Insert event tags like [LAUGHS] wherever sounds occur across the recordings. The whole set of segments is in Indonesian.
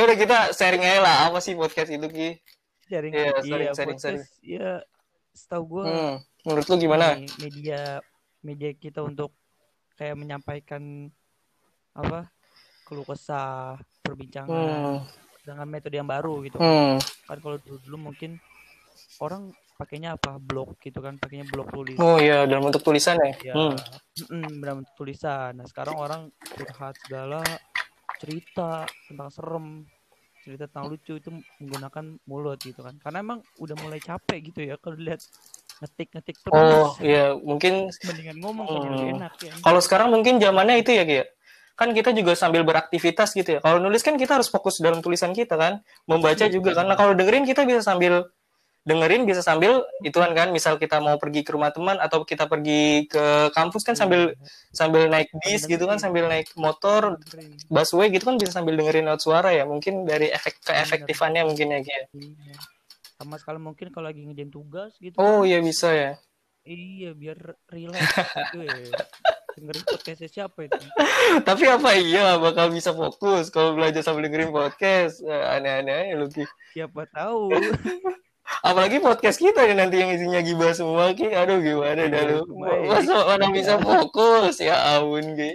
ya udah kita sharing aja lah apa sih podcast itu ki sharing iya, sharing, sharing, podcast, ya setahu gue hmm. menurut lu gimana media media kita untuk kayak menyampaikan apa keluh kesah perbincangan hmm. dengan metode yang baru gitu Hmm. kan kalau dulu dulu mungkin orang pakainya apa blog gitu kan pakainya blog tulis oh iya dalam bentuk tulisan ya ya hmm. mm, dalam bentuk tulisan nah sekarang orang curhat segala cerita tentang serem cerita tentang lucu itu menggunakan mulut gitu kan karena emang udah mulai capek gitu ya kalau lihat ngetik ngetik terus oh iya mungkin mendingan ngomong kan Hmm. enak ya kalau sekarang mungkin zamannya itu ya Ki ya? kan kita juga sambil beraktivitas gitu ya kalau nulis kan kita harus fokus dalam tulisan kita kan membaca Iya, juga betul. karena kalau dengerin kita bisa sambil dengerin bisa sambil ituan kan misal kita mau pergi ke rumah teman atau kita pergi ke kampus kan sambil sambil naik bis gitu kan sambil naik motor busway gitu kan bisa sambil dengerin lewat suara ya mungkin dari efek keefektifannya mungkin ya ya. Iya. sama sekali mungkin kalau lagi ngerjain tugas gitu oh kan. iya bisa ya. Iya biar relax gitu ya. [LAUGHS] Dengerin podcastnya siapa itu? Tapi apa? Iya bakal bisa fokus kalau belajar sambil dengerin podcast. Eh, aneh-aneh aja lu siapa tahu [LAUGHS] apalagi podcast kita ya nanti yang isinya gibah semua ki. Aduh gimana dah lu masa mana bisa fokus? Ya ampun ki.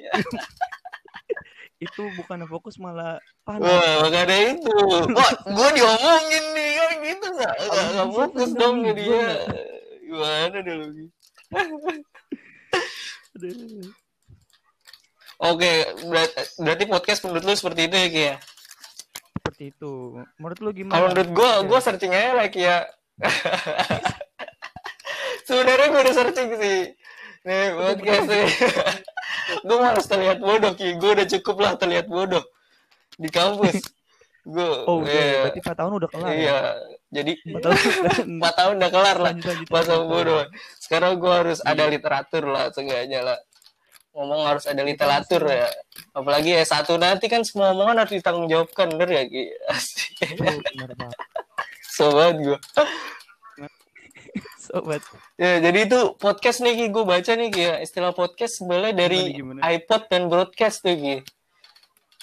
Itu bukan fokus malah panas. Wah makanya itu. Wah gue diomongin nih kan gitu nggak? Abang fokus dong ke dia. gimana dah lu oke berarti, berarti podcast menurut lu seperti itu ya ki ya seperti itu. Menurut lu gimana? Kalau menurut gue gue searching aja ki ya. [LAUGHS] Sebenarnya gue udah searching sih. Nih podcast nih gue malas terlihat bodoh ki. Gue udah cukup lah terlihat bodoh. Di kampus. Gue oh udah. iya, berarti 4 tahun udah kelar iya. Ya? jadi 4 tahun [LAUGHS] empat tahun udah kelar lah. Masa bodoh. Sekarang gue harus ada literatur lah seenggaknya lah ngomong harus ada literatur ya apalagi S1 nanti kan semua omongan harus ditanggung jawabkan bener ya Ki sobat gue sobat Ya, jadi itu podcast nih Ki, gue baca nih Ki ya. Istilah podcast sebenarnya dari Gimana, gimana? iPod dan broadcast tuh Ki.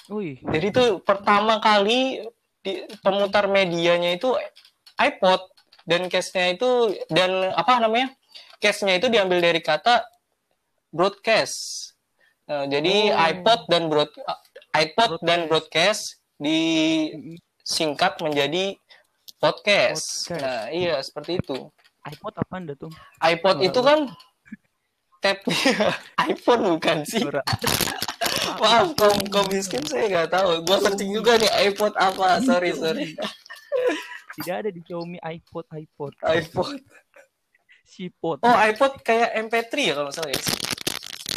wih Jadi itu pertama kali di pemutar medianya itu iPod dan case-nya itu dan apa namanya? Case-nya itu diambil dari kata broadcast. Nah, jadi Oh. iPod dan broad iPod dan broadcast disingkat menjadi podcast. Podcast. Nah, iya seperti itu. iPod apa anda tuh iPod Suara itu kan tabnya [LAUGHS] iPhone bukan sih? Maaf, kaum, kaum miskin saya nggak tahu. Gua searching juga nih iPod apa. Sorry, sorry. tidak ada di Xiaomi iPod iPod iPod. Sipot Oh, iPod kayak MP3 ya kalau salah ya.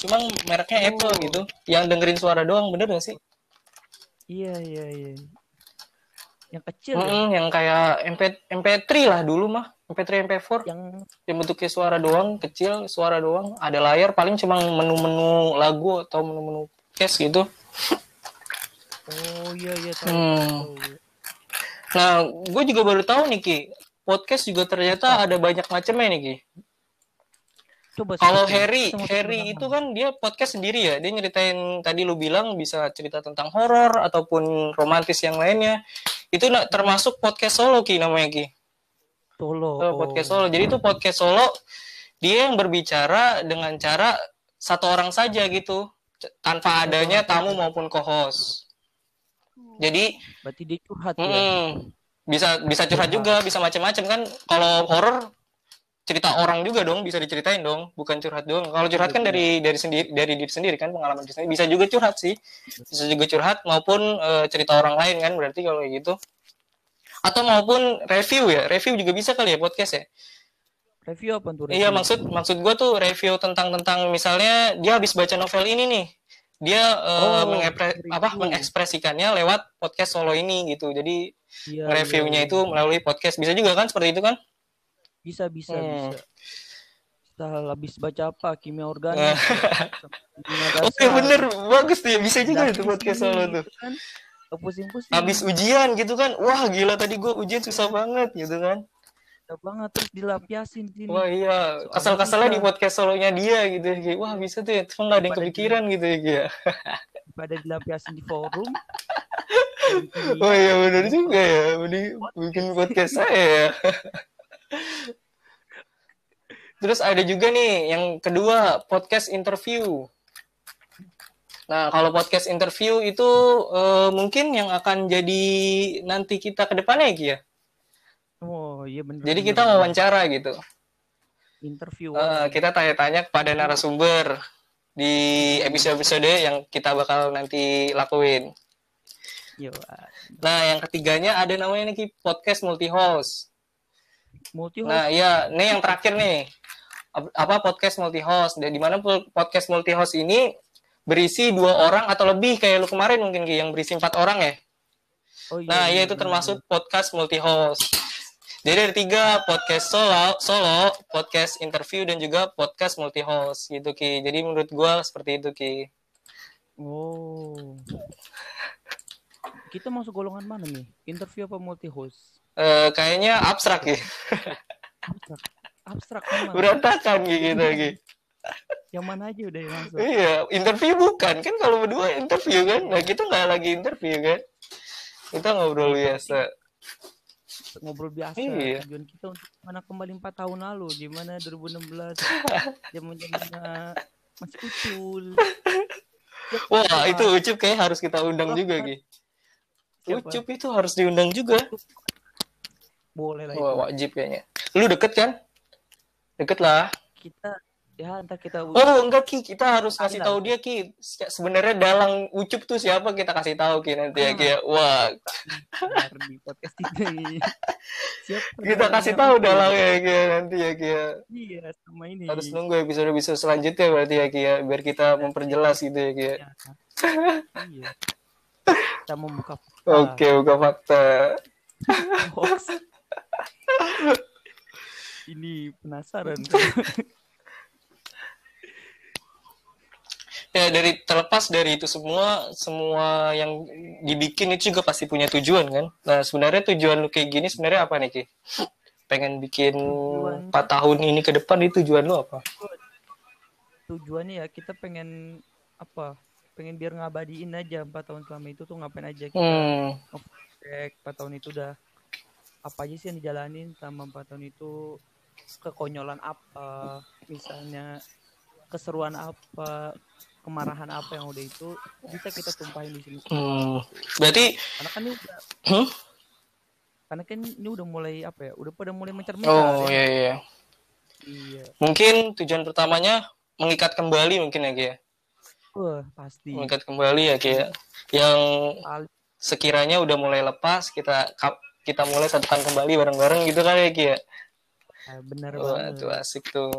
Cuma mereknya Oh. Apple gitu. Yang dengerin suara doang, bener nggak sih? iya iya iya yang kecil ya? Mm-mm, yang kayak MP, MP3 lah dulu mah. MP3, MP4. yang Yang bentuknya suara doang, kecil, suara doang. Ada layar, paling cuma menu-menu lagu atau menu-menu case gitu. oh iya iya tahu, Hmm. tahu. Nah, gue juga baru tahu nih Ki, podcast juga ternyata ada banyak macamnya nih Ki. Coba Kalau. Harry, Harry itu kan dia podcast sendiri ya. Dia nyeritain tadi lu bilang bisa cerita tentang horor ataupun romantis yang lainnya. Itu termasuk podcast solo Ki namanya Ki. solo oh. podcast solo. Jadi itu podcast solo dia yang berbicara dengan cara satu orang saja gitu, tanpa adanya tamu maupun co-host. Jadi berarti dia curhat ya Mm-mm. bisa bisa curhat juga, bisa macam-macam kan. Kalau horor cerita orang juga dong, bisa diceritain dong, bukan curhat doang. Kalau curhat kan dari dari sendiri dari diri sendiri kan pengalaman diri sendiri. Bisa juga curhat sih. Bisa juga curhat maupun eh, cerita orang lain kan berarti kalau kayak gitu. Atau maupun review ya. Review juga bisa kali ya podcast ya. review apa tuh Iya, review? maksud maksud gua tuh review tentang tentang misalnya dia habis baca novel ini nih. Dia eh, Oh, mengepre- review. apa mengekspresikannya lewat podcast solo ini gitu. Jadi Iya, reviewnya iya, itu melalui podcast bisa juga kan seperti itu kan bisa bisa Hmm. bisa. Setelah habis baca apa? Kimia organik. [LAUGHS] Oke dasar, bener. Bagus tuh ya bisa juga itu podcast solo tuh. gitu kan. Pusing-pusing habis ujian gitu kan. Wah gila. Tadi gue ujian susah banget gitu kan. Susah banget. Terus dilapiasin sini. Wah iya. Kesel-keselnya di podcast solonya dia gitu. Ya wah bisa tuh ya. Cuma nggak ada yang kepikiran gitu ya ya. Pada dilapiasin di forum. [LAUGHS] Oh iya benar juga ya. Mending bikin podcast saya ya. [LAUGHS] Terus ada juga nih yang kedua podcast interview. Nah kalau podcast interview itu eh, mungkin yang akan jadi nanti kita ke depannya ya. Oh iya benar. Jadi kita wawancara gitu. interview. Eh, kita tanya-tanya kepada narasumber di episode-episode yang kita bakal nanti lakuin. Iya. Nah, yang ketiganya ada namanya nih podcast multi host. Multi Nah, iya, ini yang terakhir nih. Ap- Apa podcast multi host? Dan di mana po- podcast multi host ini berisi dua orang atau lebih kayak lu kemarin mungkin Ki, yang berisi empat orang ya. Oh, iya, Nah, iya, iya itu benar, termasuk podcast multi host. Jadi ada tiga podcast solo, solo, podcast interview dan juga podcast multi host gitu Ki. Jadi menurut gua seperti itu Ki. Oh. Kita masuk golongan mana nih? Interview apa multi host? Eh, kayaknya abstrak Ki. Abstrak. Abstrak? Berantakan kita Ki. [LAUGHS] Yang mana aja udah yang masuk. Iya, interview bukan kan kalau berdua interview kan. Nah, kita nggak lagi interview kan. Kita ngobrol biasa. Ngobrol biasa. Iya. Tujuan kita untuk mana kembali 4 tahun lalu di mana 2016 zaman zamannya masih ucul. Siapa [LAUGHS] Wah, siapa? itu Ucup kayak harus kita undang juga. Siapa? Ucup itu harus diundang juga. Boleh lah itu. Wah, wajib kayaknya. Lu deket kan? Deket lah. Kita ya ntar kita Oh enggak Ki, kita harus kasih tahu dia Ki. Se- Sebenarnya dalang Ucup tuh siapa kita kasih tahu Ki nanti ya Ki. ya. Wah, di podcast ini. [LAUGHS] Siapa kita kasih tahu dalangnya ya Ki ya, nanti ya Ki. ya. Iya, sama ini. Harus nunggu episode-episode selanjutnya berarti ya Ki ya, biar kita memperjelas gitu ya Ki. ya. Ya. iya. Kita membuka Oke, buka fakta. [LAUGHS] ini penasaran. [LAUGHS] Ya dari terlepas dari itu semua, semua yang dibikin itu juga pasti punya tujuan kan. Nah sebenarnya tujuan lu kayak gini sebenarnya apa nih Ki? Pengen bikin Tujuan- 4 tahun ini ke depan itu tujuan lu apa? Tujuannya ya kita pengen apa? Pengen biar ngabadiin aja 4 tahun selama itu tuh ngapain aja kita Hmm, cek 4 tahun itu udah apa aja sih yang dijalanin sama 4 tahun itu kekonyolan apa misalnya keseruan apa kemarahan apa yang udah itu bisa kita tumpahin di sini hmm. Berarti, karena kan ini udah hmm? karena kan ini udah mulai apa ya udah pada mulai mencerminkan oh ya. iya iya. iya Mungkin tujuan pertamanya mengikat kembali mungkin ya Ki ya. wah pasti Mengikat kembali ya Ki ya. Yang Kali- sekiranya udah mulai lepas kita kita mulai satukan kembali bareng-bareng gitu kan ya Ki ya. Bener Wah, banget itu asik tuh.